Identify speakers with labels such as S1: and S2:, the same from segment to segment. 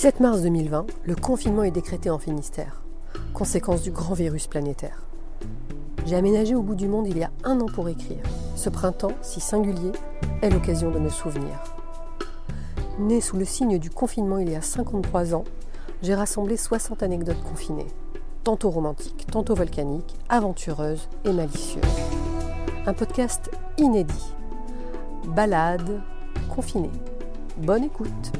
S1: 17 mars 2020, le confinement est décrété en Finistère, conséquence du grand virus planétaire. J'ai aménagé au bout du monde il y a un an pour écrire. Ce printemps, si singulier, est l'occasion de me souvenir. Né sous le signe du confinement il y a 53 ans, j'ai rassemblé 60 anecdotes confinées, tantôt romantiques, tantôt volcaniques, aventureuses et malicieuses. Un podcast inédit. Balade confinée. Bonne écoute.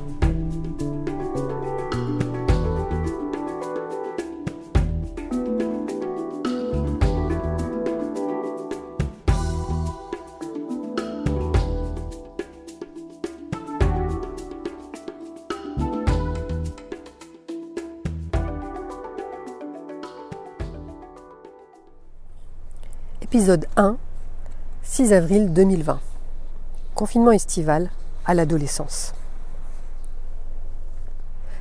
S1: Épisode 1, 6 avril 2020. Confinement estival à l'adolescence.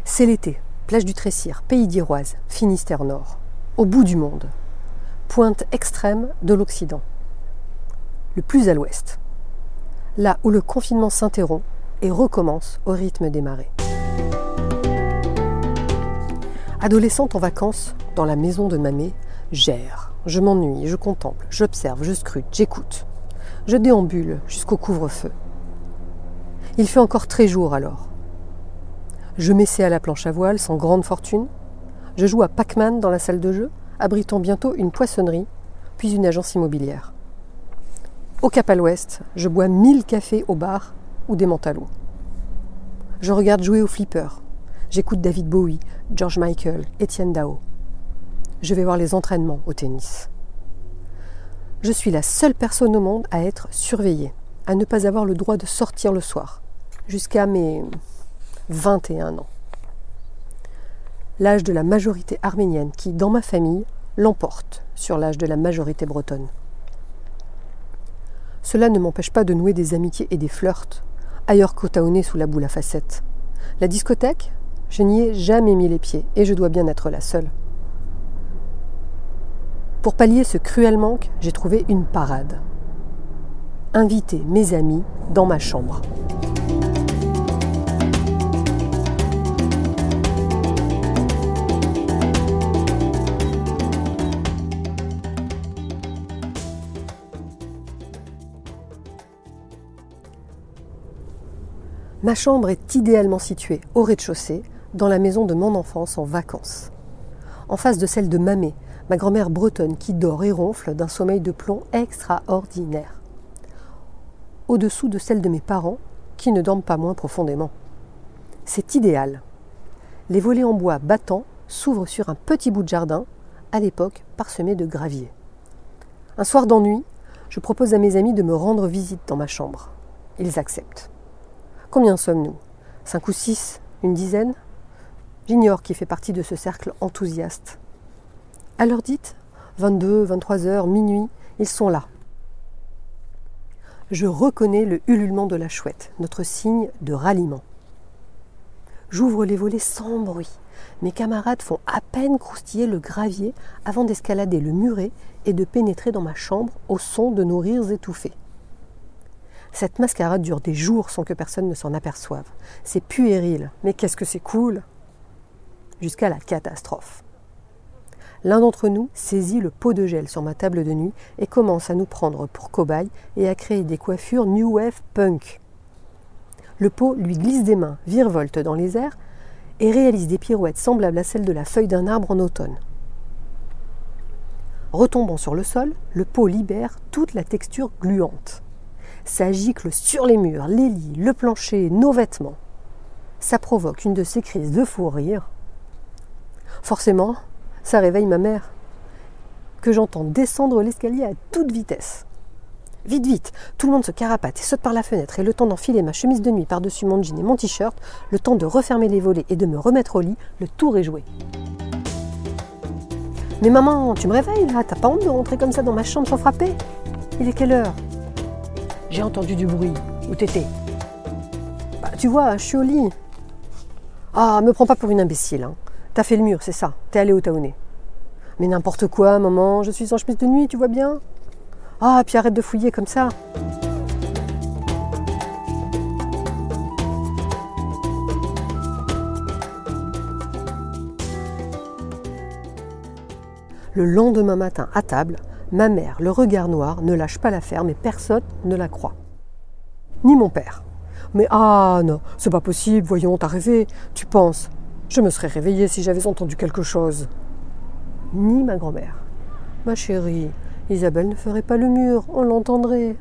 S1: C'est l'été, plage du Tressir, pays d'Iroise, Finistère Nord, au bout du monde, pointe extrême de l'Occident, le plus à l'ouest, là où le confinement s'interrompt et recommence au rythme des marées. Adolescente en vacances dans la maison de Mamé, gère je m'ennuie, je contemple, j'observe, je scrute, j'écoute. Je déambule jusqu'au couvre-feu. Il fait encore très jour alors. Je m'essaie à la planche à voile sans grande fortune. Je joue à Pac-Man dans la salle de jeu, abritant bientôt une poissonnerie, puis une agence immobilière. Au Cap à l'Ouest, je bois mille cafés au bar ou des mentalos. Je regarde jouer au flipper. J'écoute David Bowie, George Michael, Étienne Dao je vais voir les entraînements au tennis. Je suis la seule personne au monde à être surveillée, à ne pas avoir le droit de sortir le soir, jusqu'à mes 21 ans. L'âge de la majorité arménienne qui, dans ma famille, l'emporte sur l'âge de la majorité bretonne. Cela ne m'empêche pas de nouer des amitiés et des flirts, ailleurs qu'au Taoné sous la boule à facettes. La discothèque, je n'y ai jamais mis les pieds et je dois bien être la seule. Pour pallier ce cruel manque, j'ai trouvé une parade. Inviter mes amis dans ma chambre. Ma chambre est idéalement située au rez-de-chaussée, dans la maison de mon enfance en vacances. En face de celle de Mamé, ma grand-mère bretonne qui dort et ronfle d'un sommeil de plomb extraordinaire. Au-dessous de celle de mes parents, qui ne dorment pas moins profondément. C'est idéal. Les volets en bois battants s'ouvrent sur un petit bout de jardin, à l'époque parsemé de graviers. Un soir d'ennui, je propose à mes amis de me rendre visite dans ma chambre. Ils acceptent. Combien sommes-nous? Cinq ou six? Une dizaine? J'ignore qui fait partie de ce cercle enthousiaste. À l'heure dite, 22, 23 heures, minuit, ils sont là. Je reconnais le ululement de la chouette, notre signe de ralliement. J'ouvre les volets sans bruit. Mes camarades font à peine croustiller le gravier avant d'escalader le muret et de pénétrer dans ma chambre au son de nos rires étouffés. Cette mascarade dure des jours sans que personne ne s'en aperçoive. C'est puéril, mais qu'est-ce que c'est cool Jusqu'à la catastrophe. L'un d'entre nous saisit le pot de gel sur ma table de nuit et commence à nous prendre pour cobayes et à créer des coiffures New Wave Punk. Le pot lui glisse des mains, virevolte dans les airs et réalise des pirouettes semblables à celles de la feuille d'un arbre en automne. Retombant sur le sol, le pot libère toute la texture gluante. Ça gicle sur les murs, les lits, le plancher, nos vêtements. Ça provoque une de ces crises de fou rire. Forcément, ça réveille ma mère, que j'entends descendre l'escalier à toute vitesse. Vite, vite, tout le monde se carapate et saute par la fenêtre, et le temps d'enfiler ma chemise de nuit par-dessus mon jean et mon t-shirt, le temps de refermer les volets et de me remettre au lit, le tour est joué. Mais maman, tu me réveilles là, t'as pas honte de rentrer comme ça dans ma chambre sans frapper? Il est quelle heure? J'ai entendu du bruit. Où t'étais? Bah, tu vois, je suis au lit. Ah, me prends pas pour une imbécile. Hein. T'as fait le mur, c'est ça. T'es allé au taonné. Mais n'importe quoi, maman, je suis en chemise de nuit, tu vois bien Ah, puis arrête de fouiller comme ça. Le lendemain matin, à table, ma mère, le regard noir, ne lâche pas l'affaire, mais personne ne la croit. Ni mon père. Mais ah non, c'est pas possible, voyons, t'as rêvé, tu penses. Je me serais réveillée si j'avais entendu quelque chose. Ni ma grand-mère. Ma chérie, Isabelle ne ferait pas le mur, on l'entendrait.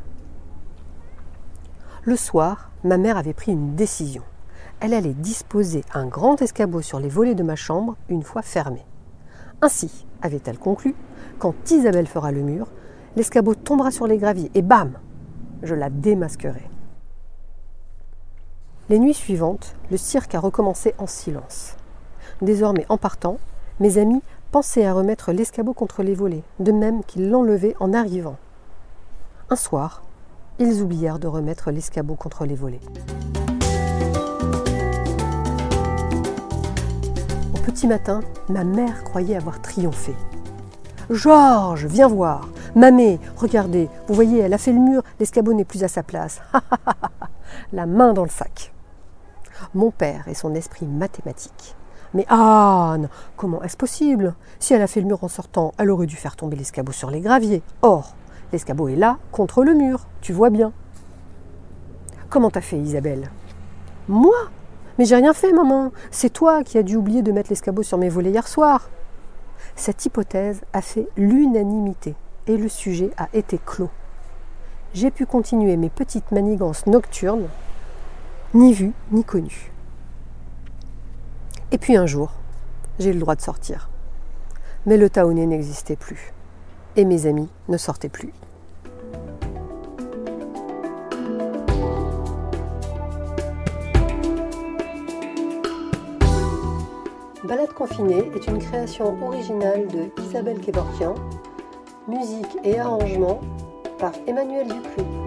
S1: Le soir, ma mère avait pris une décision. Elle allait disposer un grand escabeau sur les volets de ma chambre une fois fermé. Ainsi, avait-elle conclu, quand Isabelle fera le mur, l'escabeau tombera sur les graviers et bam Je la démasquerai. Les nuits suivantes, le cirque a recommencé en silence. Désormais, en partant, mes amis pensaient à remettre l'escabeau contre les volets, de même qu'ils l'enlevaient en arrivant. Un soir, ils oublièrent de remettre l'escabeau contre les volets. Au petit matin, ma mère croyait avoir triomphé. Georges, viens voir. Mamé, regardez, vous voyez, elle a fait le mur, l'escabeau n'est plus à sa place. La main dans le sac mon père et son esprit mathématique. Mais Anne, comment est-ce possible? Si elle a fait le mur en sortant, elle aurait dû faire tomber l'escabeau sur les graviers. Or, l'escabeau est là, contre le mur, tu vois bien. Comment t'as fait, Isabelle? Moi? Mais j'ai rien fait, maman. C'est toi qui as dû oublier de mettre l'escabeau sur mes volets hier soir. Cette hypothèse a fait l'unanimité et le sujet a été clos. J'ai pu continuer mes petites manigances nocturnes ni vu, ni connu. Et puis un jour, j'ai eu le droit de sortir. Mais le taouné n'existait plus. Et mes amis ne sortaient plus. Balade confinée est une création originale de Isabelle Kevorkian, musique et arrangement par Emmanuel Dupuis.